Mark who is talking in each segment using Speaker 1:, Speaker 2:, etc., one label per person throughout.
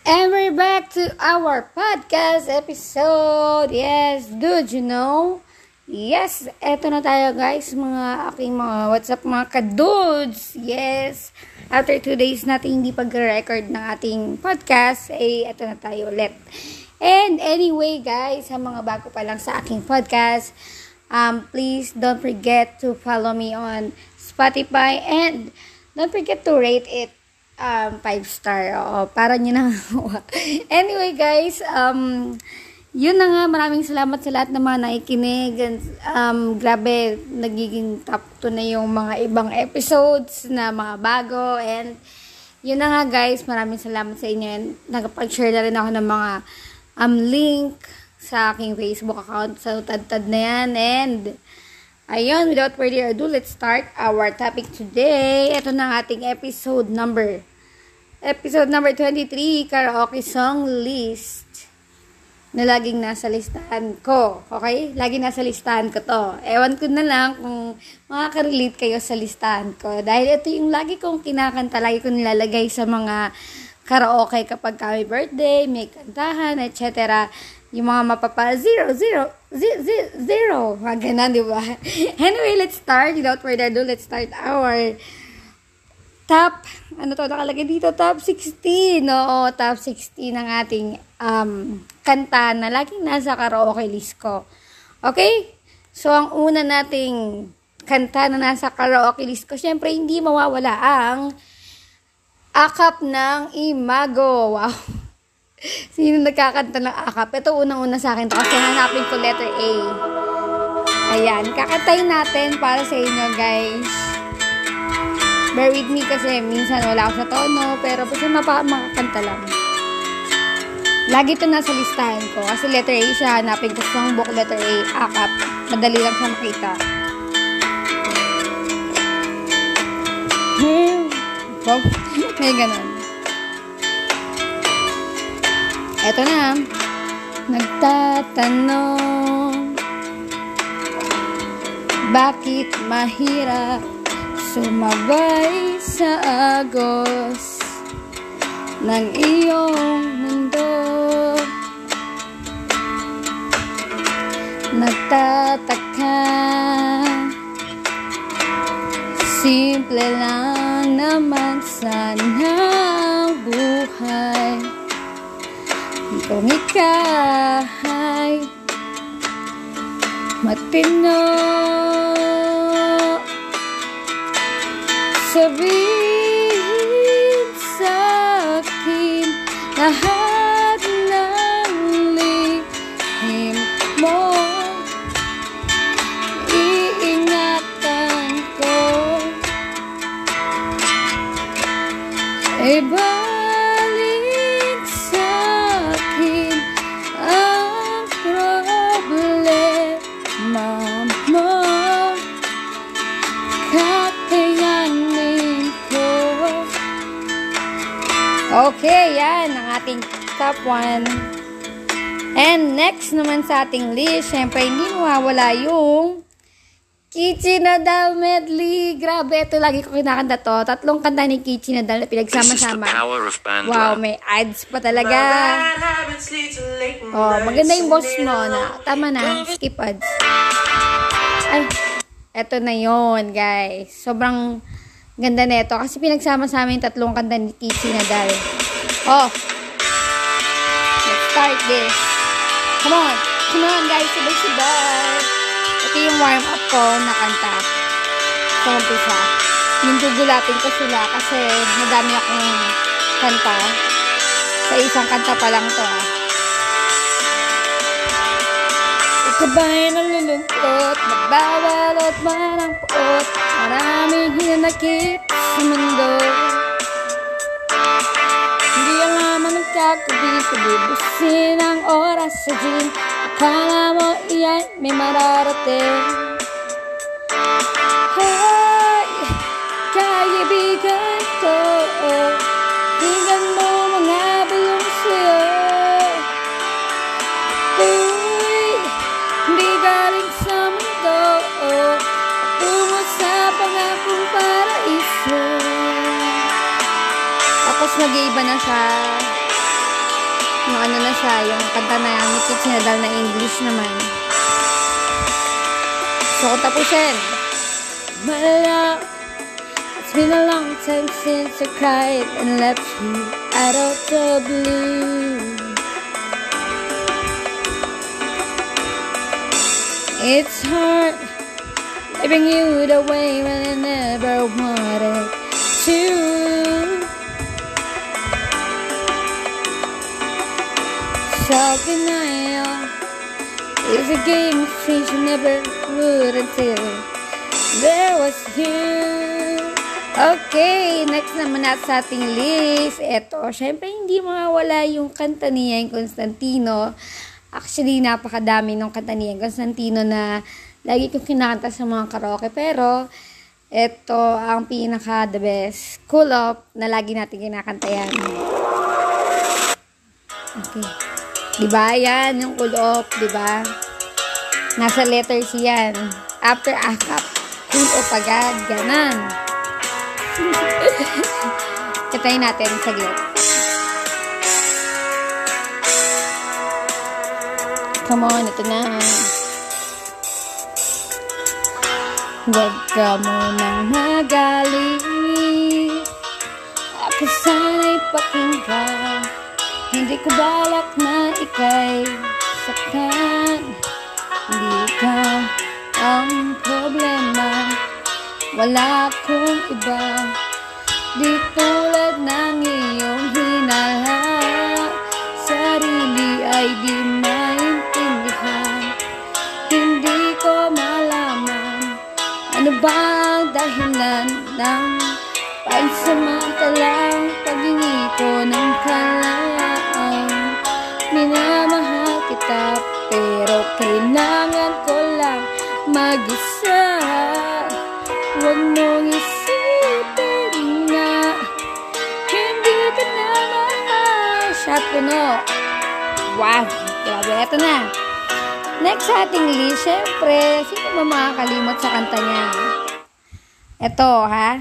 Speaker 1: And we're back to our podcast episode. Yes, dude, you know? Yes, eto na tayo guys, mga aking mga WhatsApp mga kadudes. Yes, after two days natin hindi pag-record ng ating podcast, eh, eto na tayo ulit. And anyway guys, sa mga bago pa lang sa aking podcast, um, please don't forget to follow me on Spotify and don't forget to rate it um, 5 star. Oo, para nyo na. anyway, guys, um, yun na nga, maraming salamat sa lahat ng mga nakikinig. Um, grabe, nagiging top 2 na yung mga ibang episodes na mga bago. And, yun na nga, guys, maraming salamat sa inyo. And, nagpag-share na rin ako ng mga um, link sa aking Facebook account. So, tad-tad na yan. And, Ayun, without further ado, let's start our topic today. Ito na ating episode number Episode number 23, karaoke song list na laging nasa listahan ko. Okay? Lagi nasa listahan ko to. Ewan ko na lang kung makaka-relate kayo sa listahan ko. Dahil ito yung lagi kong kinakanta, lagi kong nilalagay sa mga karaoke kapag kami birthday, may kantahan, etc. Yung mga mapapa, zero, zero, zero, zero, zero. Mga ganun, di ba? Anyway, let's start. Without further ado, let's start our top, ano to, nakalagay dito, top 16. Oo, top 16 ng ating um, kanta na laging nasa karaoke list ko. Okay? So, ang una nating kanta na nasa karaoke list ko, syempre, hindi mawawala ang akap ng Imago. Wow. Sino nagkakanta ng akap? Ito unang-una sa akin. Kasi hanapin ko letter A. Ayan. Kakantayin natin para sa inyo, guys. Bear with me kasi minsan wala ako sa tono, pero basta mapa makakanta lang. Lagi ito nasa listahan ko. Kasi letter A siya, hanapin ko sa book letter A, akap. Madali lang siya makita. Wow, may ganun. Eto na. Nagtatanong Bakit mahirap Sumabay sa agos ng iyong mundo. Nagtataka. Simple lang naman sana buhay. Kung ika'y matino Sabihin top 1. And next naman sa ating list, syempre hindi mawawala yung Kichi Nadal medley. Grabe, ito lagi ko kinakanta to. Tatlong kanta ni Kichi Nadal na pinagsama-sama. Wow, may ads pa talaga. Oh, maganda yung boss mo na. Tama na, skip ads. Ay, eto na yon guys. Sobrang ganda na ito. Kasi pinagsama-sama yung tatlong kanta ni Kichi Nadal. Oh, start this. Come on. Come on, guys. Sabay-sabay. Ito yung warm-up ko na kanta. Sa umpisa. Yung gugulatin ko sila kasi madami akong kanta. Sa isang kanta pa lang to ah. Ikabay nalulungkot, magbawal at marang puot, maraming hinanakit sa mundo. Nagkakabi, busin ang oras sa gym, akala mo iyan may mararating. Hay, kaibigan ko, tingnan mo mga bulong sa'yo. Uy, hindi galing sa mundo Tungo sa pangakong paraiso Tapos nag-iiba na siya yung ano na siya, yung kanta na Nadal na English naman. So, tapusin. My love, it's been a long time since I cried and left you out of the blue. It's hard giving you the way when I never wanted to. Self-denial is a game of strange you never would until there was you. Okay, next naman natin sa ating list. Ito, syempre hindi mawawala yung kanta niya, yung Constantino. Actually, napakadami ng kanta niya, yung Constantino na lagi kong kinakanta sa mga karaoke. Pero, ito ang pinaka the best. Cool Up na lagi natin kinakanta yan. Okay. Diba? Yan, yung cool off, diba? Nasa letters yan. After akap, cool off agad. Ganon. Katayin natin saglit. Come on, ito na. Huwag ka munang magalit. Ako sana'y pakinggan. Hindi ko balak na ikay saktan. Hindi ka ang problema. Wala akong iba. Di tulad ng iyong hinala Sarili ay di maintindihan. Hindi ko malaman Ano ba ang dahilan ng grabe, eto na Next sa ating list, syempre, sino ba makakalimot sa kanta niya? Ito, ha?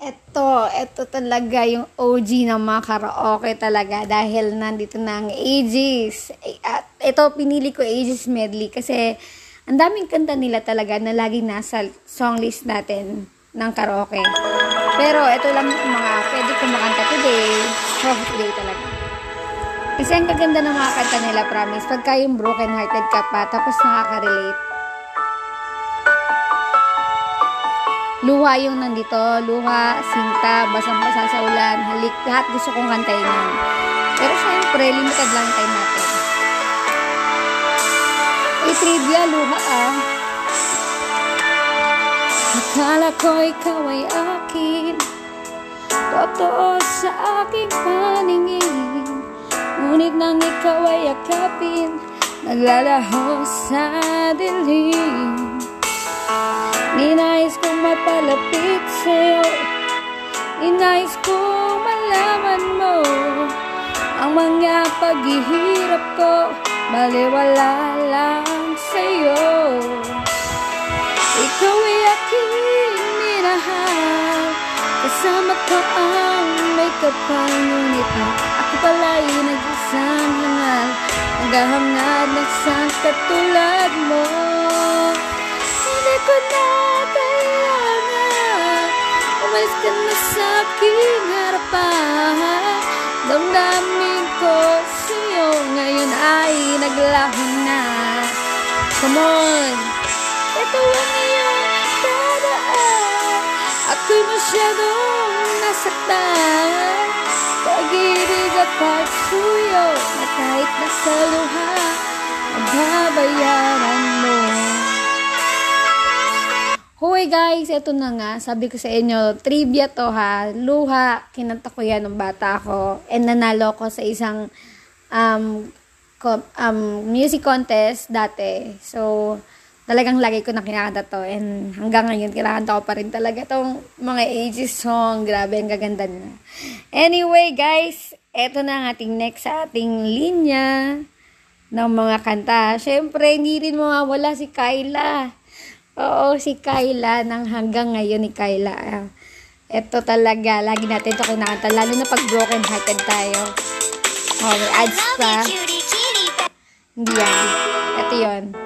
Speaker 1: Ito, ito talaga yung OG ng mga karaoke talaga dahil nandito na ang Ages. At ito, pinili ko Ages medley kasi ang daming kanta nila talaga na lagi nasa song list natin ng karaoke. Pero ito lang mga pwede kong makanta today. Oh, today talaga. Kasi ang kaganda ng mga kanta nila, promise. Pagka yung broken hearted ka pa, tapos nakaka-relate Luha yung nandito, luha, sinta, basang-basa sa ulan, halik, lahat gusto kong kantayin yan. Pero syempre, limited lang time natin. E trivia, luha ah. Akala ko ikaw ay akin, totoo sa aking paningin. Ngunit nang ikaw ay akapin, naglalaho sa dilim. Ninais kong mapalapit sa'yo. Ninais kong malaman mo Ang mga paghihirap ko. Baliwala lang sa'yo. Ikaw ay aking minahal. Kasama ko ang may kapal Ngunit ako pala'y nag-isang hangal Naghahangad ng isang katulad mo. Hindi ko na kailangan. Umalis ka na sa aking harapan. Damdamin ko sa'yo Ngayon ay naglaho na. Come on. Ito ang iyong dadaan. Ako'y masyadong nasaktan Pag-ibig at pagsuyo Na kahit nasa luha Mababayaran mo Hoy guys, ito na nga. Sabi ko sa inyo, trivia to ha. Luha, kinanta ko yan ng bata ako. And nanalo ko sa isang um, um, music contest dati. So, talagang lagi ko na kinakanta to. And hanggang ngayon, kinakanta ko pa rin talaga tong mga ages song. Grabe, ang gaganda na. Anyway guys, eto na ang ating next sa ating linya ng mga kanta. Siyempre, hindi rin mawawala si Kyla. Oo, si Kyla, nang hanggang ngayon ni Kyla. Ito talaga, lagi natin ito kinakanta, lalo na pag broken hearted tayo. Oh, may ads pa. Hindi yan. Ito yun.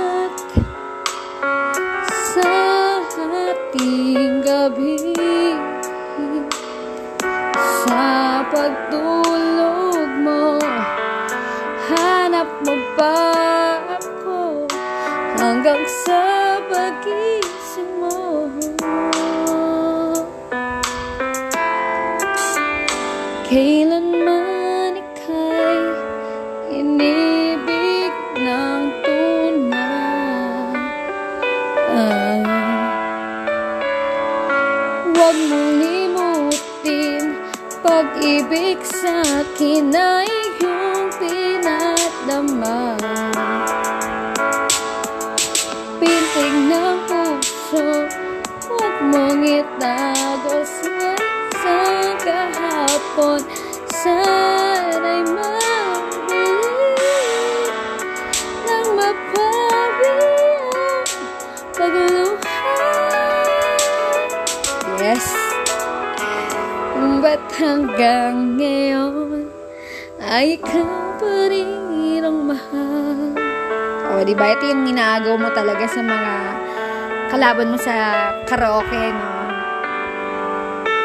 Speaker 1: mo Ba't hanggang ngayon Ay ikaw pa rin ang mahal O, di ba? Ito yung inaagaw mo talaga sa mga kalaban mo sa karaoke, no?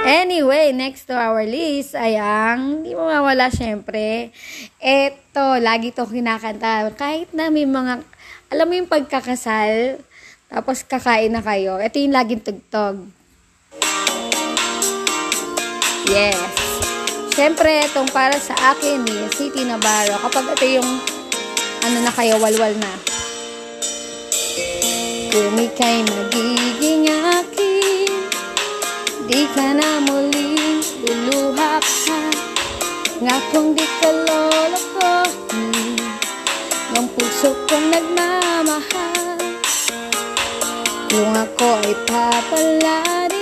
Speaker 1: Anyway, next to our list ay ang, hindi mo mawala syempre, eto, lagi to kinakanta. Kahit na may mga, alam mo yung pagkakasal, tapos kakain na kayo, ito yung laging tugtog. Yes. Syempre, itong para sa akin ni City Navarro, kapag ito yung, ano na kayo, walwal na. Kung ika'y magiging akin, Di ka na muling luluha ka Nga kung di ka lolokohin Ng puso kong nagmamahal Kung ako ay papalarin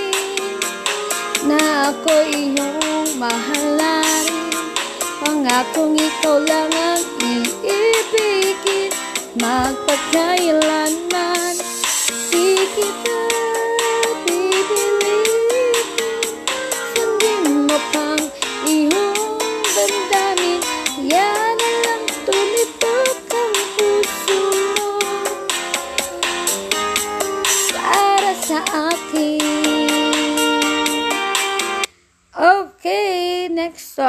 Speaker 1: Na ako iyong mahalarin Pangakong ikaw lang ang iibigin. Magpagkailanman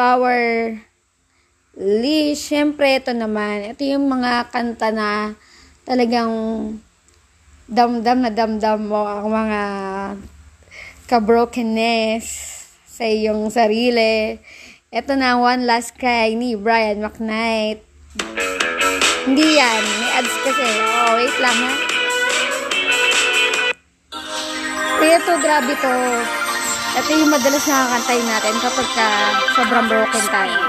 Speaker 1: our list. Siyempre, ito naman. Ito yung mga kanta na talagang damdam na damdam mo ang mga ka-brokenness sa iyong sarili. Ito na, One Last Cry ni Brian McKnight. Hindi yan. May ads kasi. Oh, wait lang ha. Pero ito, grabe to. Ito yung madalas nakakantay natin kapag ka sobrang broken tayo.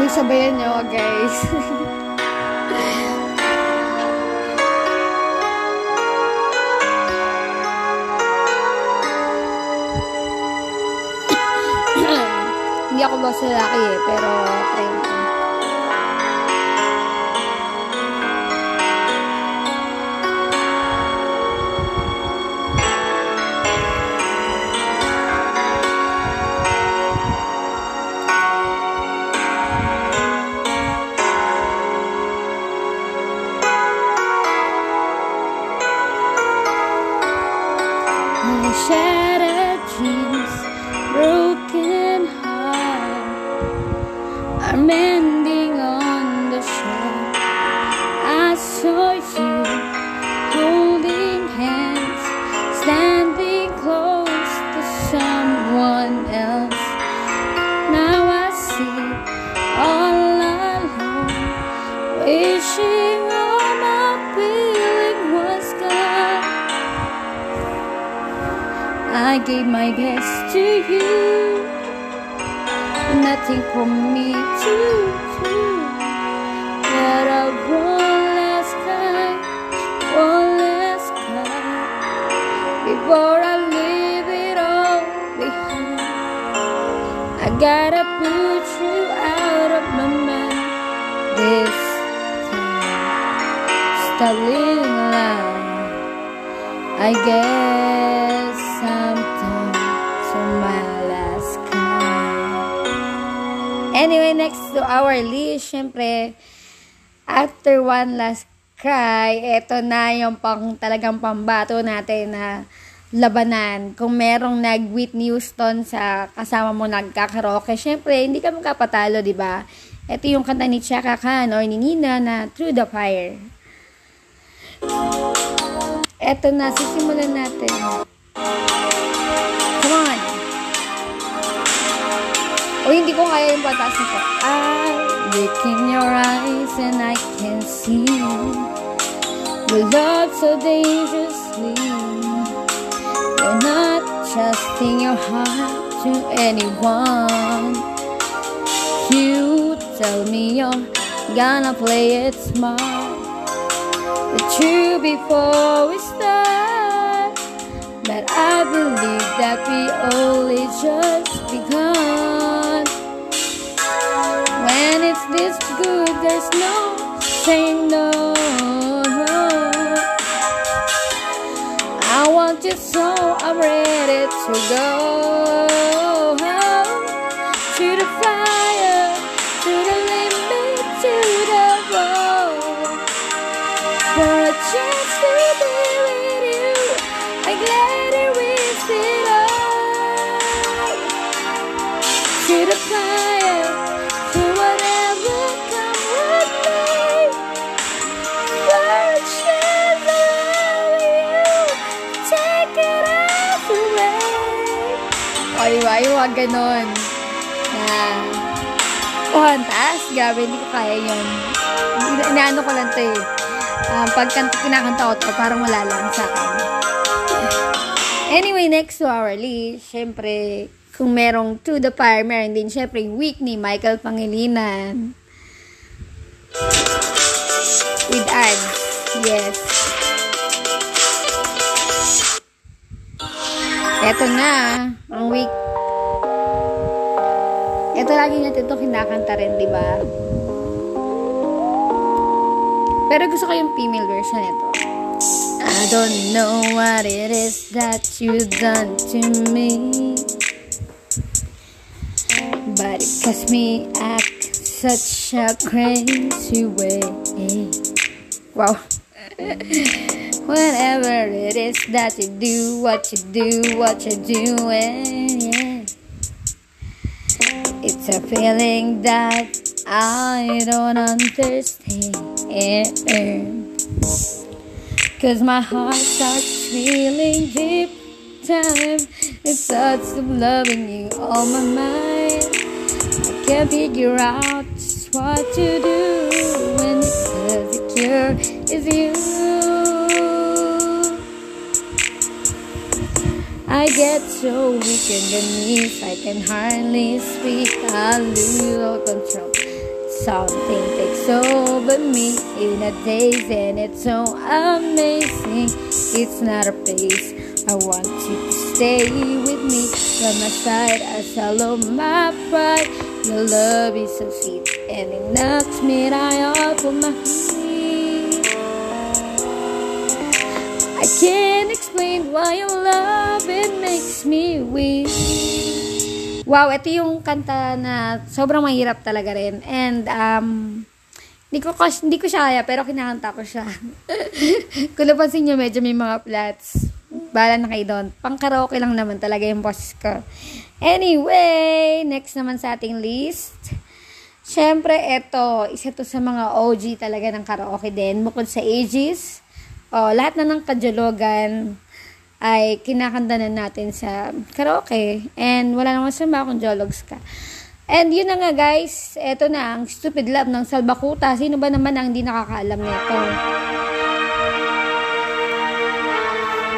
Speaker 1: May sabayan nyo, guys. Hindi ako boss lalaki eh, pero try mo. I gave my best to you. Nothing for me to do. But I one last time, one last time before I leave it all behind. I gotta put you out of my mind this time. Stop living life. I guess to our list, syempre, after one last cry, eto na yung pang talagang pambato natin na labanan. Kung merong nag-Whitney Houston sa kasama mo nagkakaroke, syempre, hindi ka magkapatalo, di ba? Ito yung kanta ni Chaka Khan or ni Nina na Through the Fire. Eto na, sisimulan natin. Hindi ko kaya yung pataas nito. I look in your eyes and I can see the love so dangerously. You're not trusting your heart to anyone. You tell me you're gonna play it smart. the truth before we start. But I believe that we only just begun. There's no saying no. I want you so I'm ready to go. Mga ganon. Na, oh, ang taas. Grabe, hindi ko kaya yun. Ina- Inaano ko lang to eh. Um, pag kanta, kinakanta ko to, parang wala lang sa akin. Anyway, next to our list, syempre, kung merong To The Fire, meron din syempre yung week ni Michael Pangilinan. With ads. Yes. Eto na, ang week. Eto lagi natin ito kinakanta rin, di ba? Pero gusto ko yung female version nito. I don't know what it is that you've done to me. But it me act such a crazy way. Wow. It is that you do, what you do, what doing. It's a feeling that I don't understand. Cause my heart starts feeling deep time. It starts to loving you on my mind. I can't figure out just what to do when the cure is you. I get so weak in the knees, I can hardly speak. I lose all control. Something takes over me in a daze, and it's so amazing. It's not a place. I want you to stay with me by my side. I swallow my pride. Your love is so sweet, and it knocks me right off of my feet. I can't explain why your love makes me weak. Wow, ito yung kanta na sobrang mahirap talaga rin. And um hindi ko hindi ko siya kaya pero kinakanta ko siya. Kung napansin niyo medyo may mga flats. Bala na kayo doon. Pang karaoke lang naman talaga yung boss ko. Anyway, next naman sa ating list. Siyempre, ito, isa to sa mga OG talaga ng karaoke din. Bukod sa ages, oh, lahat na ng kajologan ay kinakanta na natin sa karaoke. And wala namang sama kung jologs ka. And yun na nga guys, eto na ang Stupid Love ng Salbakuta. Sino ba naman ang hindi nakakaalam nito?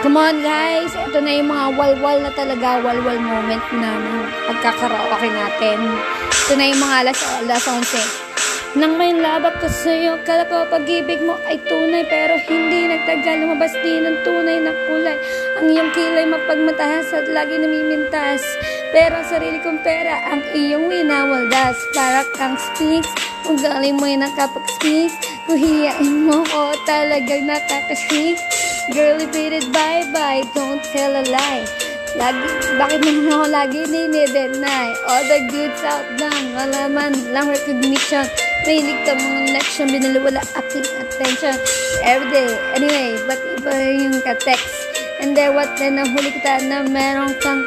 Speaker 1: Come on guys, ito na yung mga walwal na talaga, walwal moment na pagkakaraoke natin. Ito na yung mga alas, alas 11. Nang may labak ko sa'yo, kala ko pag-ibig mo ay tunay Pero hindi nagtagal, lumabas din ng tunay na kulay Ang kilay mapagmataas at lagi namimintas Pero sarili kong pera, ang iyong winawaldas Para kang sphinx, kung galing mo yung nakapag-sphinx Kuhiyain mo ko talagang nakaka-sphinx Girl, repeated bye-bye, don't tell a lie. Lagi, bakit naman ako lagi nini-deny? All the goods out lang, wala man lang recognition. Mahilig ka mga leksyon, binaliwala aking attention. Everyday, anyway, ba't iba yung ka-text? And then what na nahuli kita na meron kang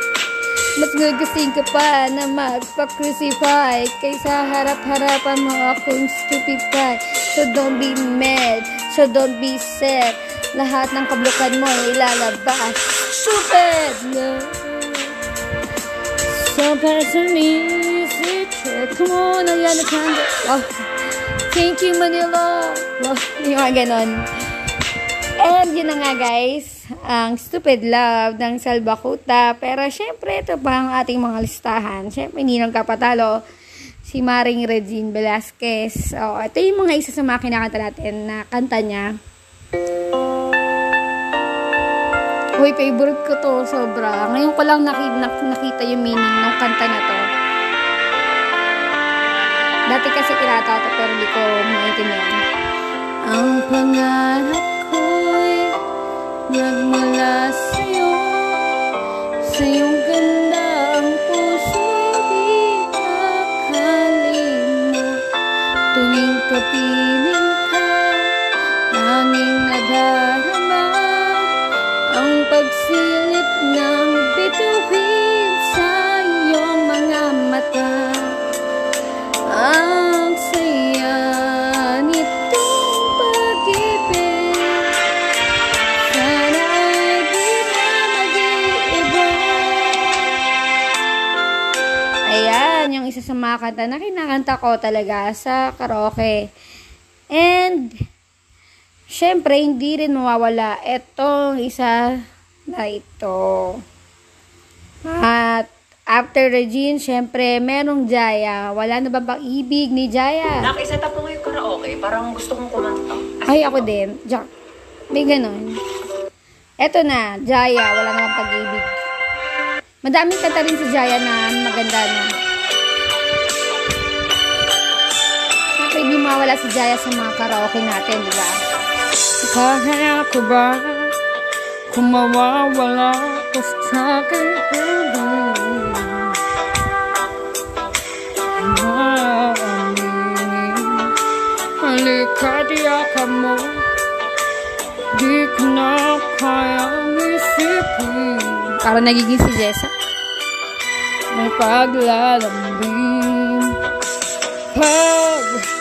Speaker 1: mas gugusin ka pa na magpa-crucify kaysa harap-harapan mo akong stupid pie. So don't be mad, so don't be sad. Lahat ng kablukan mo ilalabas. Stupid love. So person easy trick. Come on, ayan na candle. Oh. Thank you, Manila. Oh, yung mga ganon. And yun na nga guys, ang Stupid Love ng Salbakuta. Pero syempre, ito pa ang ating mga listahan. Syempre, hindi nang kapatalo si Maring Regine Velasquez. So, ito yung mga isa sa mga kinakanta natin na kanta niya. Uy, favorite ko to, sobra. Ngayon ko lang nakita, nakita yung meaning ng kanta na to. Dati kasi kinata to, pero hindi ko maintindihan. Ang pangarap nagmula sa'yo, sa ganda ang puso di makalimot. Tuwing sa mga kanta na kinakanta ko talaga sa karaoke. And, syempre, hindi rin mawawala itong isa na ito. At, after Regine, syempre, merong Jaya. Wala na ba bang ibig ni Jaya?
Speaker 2: Nak, set up mo yung karaoke. Parang gusto kong kumanta.
Speaker 1: Ay, ako din. Jack. May ganun. Eto na, Jaya, wala namang pag-ibig. Madaming kanta rin si Jaya na maganda na. Mawala si Jaya sa mga karaoke natin, di ba? Kaya ko ba kung mawawala ka sa akin? Halika, diyakan mo Di ko na kayang isipin Para nagiging si Jessa May paglalambing Pag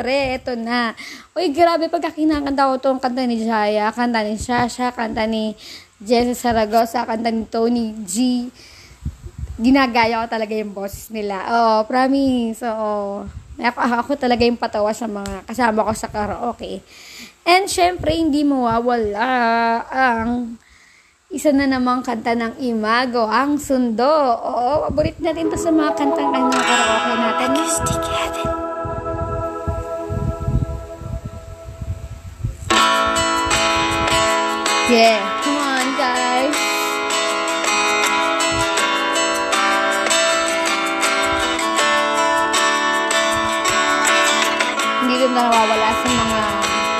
Speaker 1: syempre, eto na. Uy, grabe pagka kinakanta ko itong kanta ni Jaya, kanta ni Shasha, kanta ni Jessa Saragosa, kanta ni Tony G. Ginagaya ko talaga yung boss nila. Oo, promise. Oo. Ako, ako talaga yung patawa sa mga kasama ko sa karaoke. And syempre, hindi mawawala ang isa na namang kanta ng Imago, ang Sundo. Oo, paborit natin to sa mga kantang ano, karaoke natin. Gusti Kevin. Yeah. Come on, guys. Hindi rin na nawawala sa mga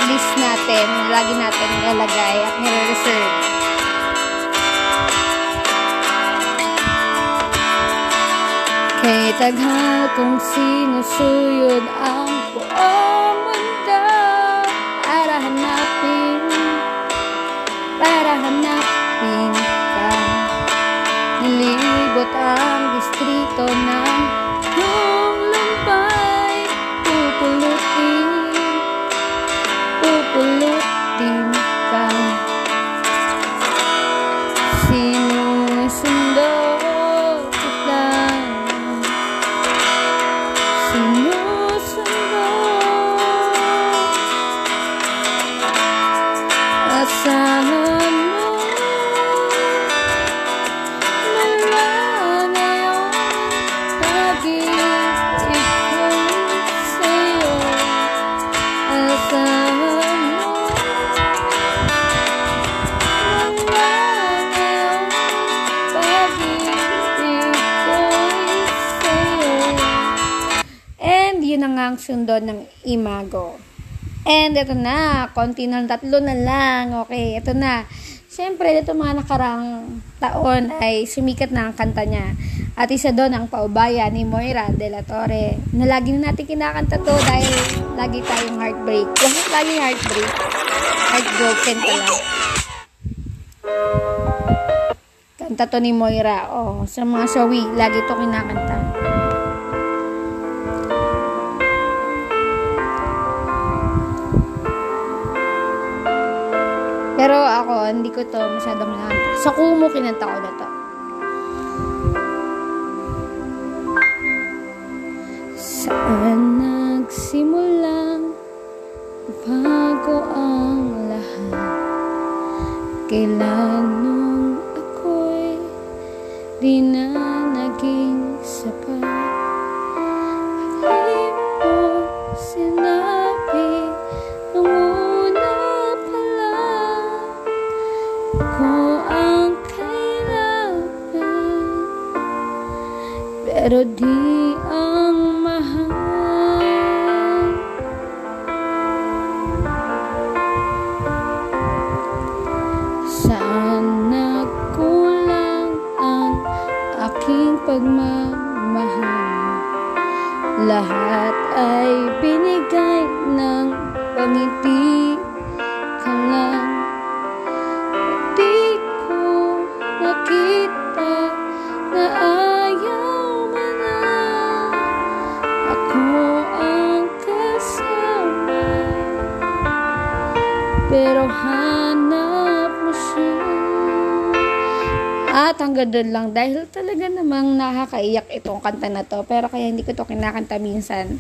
Speaker 1: list natin na lagi natin nilalagay at nire-reserve. Kay tagha kung sino suyod ang Ito na, konti na, tatlo na lang. Okay, ito na. Siyempre, ito mga nakarang taon ay sumikat na ang kanta niya. At isa doon ang paubaya ni Moira de la Torre. Na lagi na natin kinakanta to dahil lagi tayong heartbreak. Lahat lagi heartbreak. Heartbroken pala. Kanta to ni Moira. Oh, sa mga sawi, lagi to kinakanta. Pero ako, hindi ko to masyadong nakanta. Sa Kumu, kinanta ko na to. Pagmamahal. Lahat ay binigay ng pangiti Hanggang doon lang dahil talaga namang nakakaiyak itong kanta na to pero kaya hindi ko to kinakanta minsan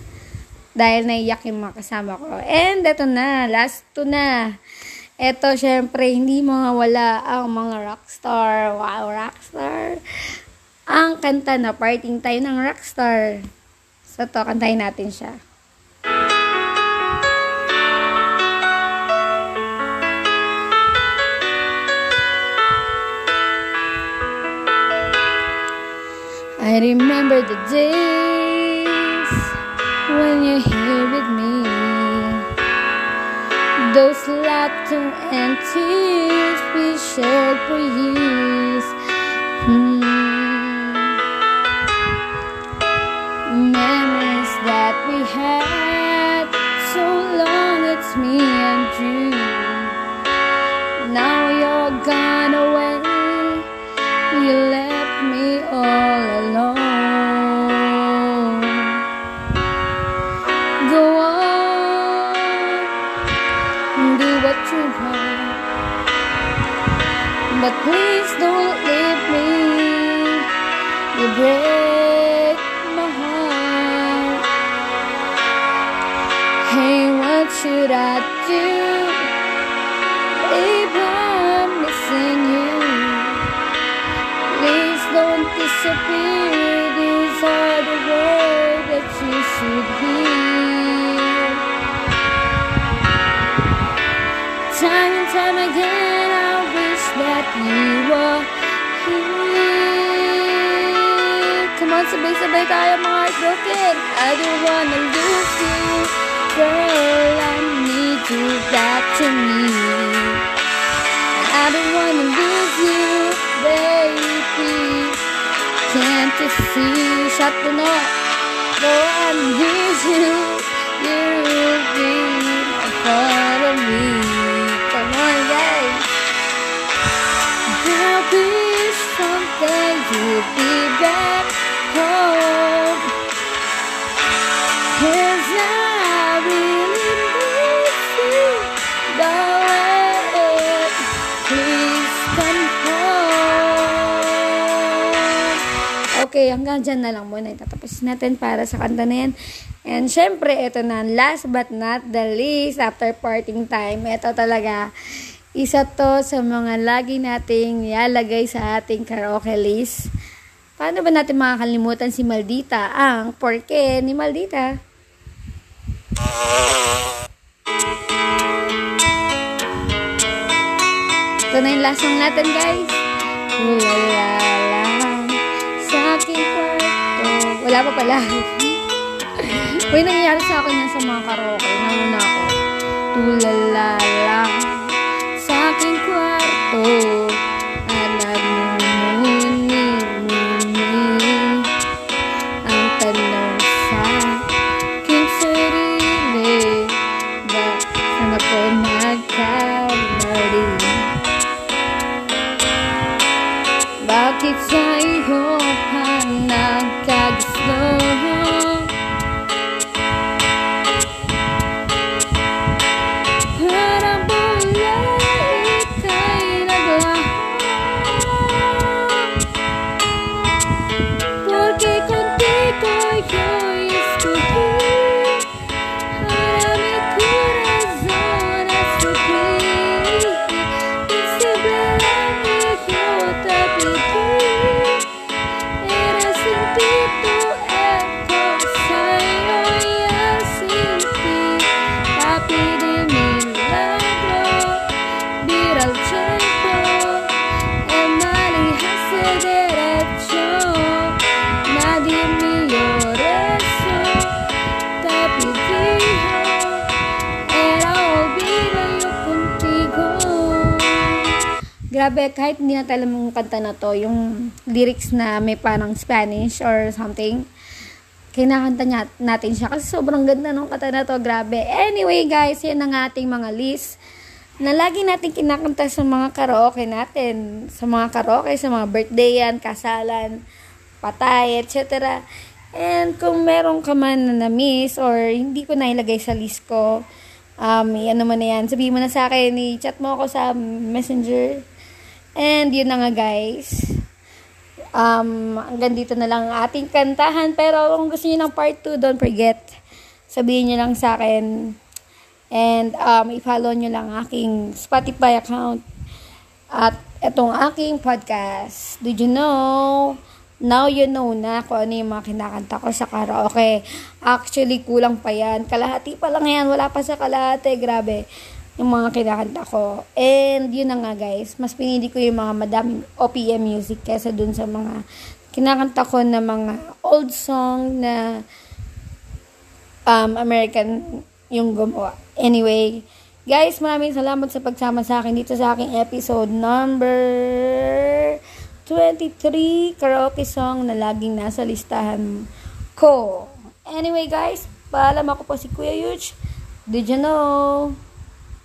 Speaker 1: dahil naiyak yung mga kasama ko. And eto na, last two na. Eto, syempre, hindi mawala ang mga rockstar. Wow, rockstar. Ang kanta na parting tayo ng rockstar. So, to, kantahin natin siya. I remember the days when you're here with me. Those laughter and tears we shared for years. Hmm. Memories that we had Time again, I wish that you were here. Come on, sabay-sabay tayo mga heartbroken. I don't wanna lose you. girl. I need you back to me. I don't wanna lose you, baby. Can't you see? Shut the door. Go and miss you. You'll be a part of me. You'd be back home. Cause I really miss you, darling. Please come home. Okay, hanggang dyan na lang muna. Itatapos natin para sa kanta na yan. And syempre, ito na, last but not the least, after parting time, ito talaga, isa to sa mga lagi nating ilalagay sa ating karaoke list. Paano ba natin makakalimutan si Maldita? Ang porke ni Maldita. Ito na yung last song natin, guys. Ulala lang sa aking kwarto. Wala pa pala. Uy, nangyayari sa akin yan sa mga karaoke. Nauna ako. Tulala lang kanta na to, yung lyrics na may parang Spanish or something, kinakanta niya, natin siya kasi sobrang ganda ng kanta na to, grabe. Anyway guys, yan ang ating mga list na lagi natin kinakanta sa mga karaoke natin. Sa mga karaoke, sa mga birthday yan, kasalan, patay, etc. And kung meron ka man na na-miss or hindi ko nailagay sa list ko, um, ano mo na yan, sabihin mo na sa akin, i-chat mo ako sa messenger. And yun na nga guys. Um, hanggang dito na lang ang ating kantahan. Pero kung gusto niyo ng part 2, don't forget. Sabihin niyo lang sa akin. And um, i-follow niyo lang aking Spotify account. At itong aking podcast. Did you know? Now you know na kung ano yung mga kinakanta ko sa karaoke. Actually, kulang pa yan. Kalahati pa lang yan. Wala pa sa kalahati. Grabe yung mga kinakanta ko. And yun na nga guys, mas pinili ko yung mga madaming OPM music kesa dun sa mga kinakanta ko na mga old song na um, American yung gumawa. Anyway, guys, maraming salamat sa pagsama sa akin dito sa aking episode number 23 karaoke song na laging nasa listahan ko. Anyway, guys, paalam ako po si Kuya Yuch. Did you know?